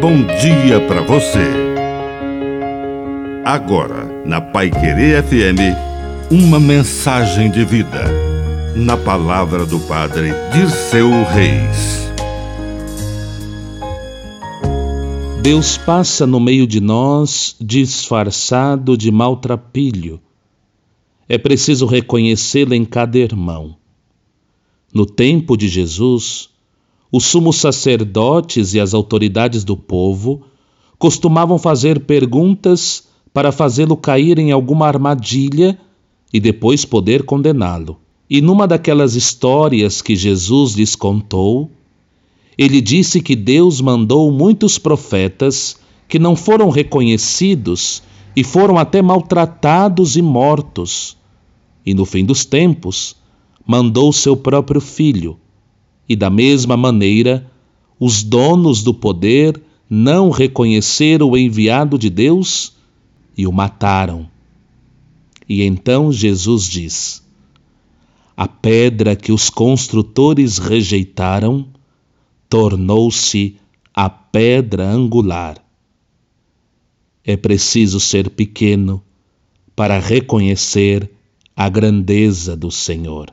bom dia para você. Agora, na Pai Querer FM, uma mensagem de vida. Na palavra do Padre Dirceu Reis. Deus passa no meio de nós disfarçado de maltrapilho. É preciso reconhecê-lo em cada irmão. No tempo de Jesus, os sumos sacerdotes e as autoridades do povo costumavam fazer perguntas para fazê-lo cair em alguma armadilha e depois poder condená-lo. E numa daquelas histórias que Jesus lhes contou, ele disse que Deus mandou muitos profetas que não foram reconhecidos e foram até maltratados e mortos. E no fim dos tempos, mandou seu próprio filho e da mesma maneira, os donos do poder não reconheceram o enviado de Deus e o mataram. E então Jesus diz: A pedra que os construtores rejeitaram tornou-se a pedra angular. É preciso ser pequeno para reconhecer a grandeza do Senhor.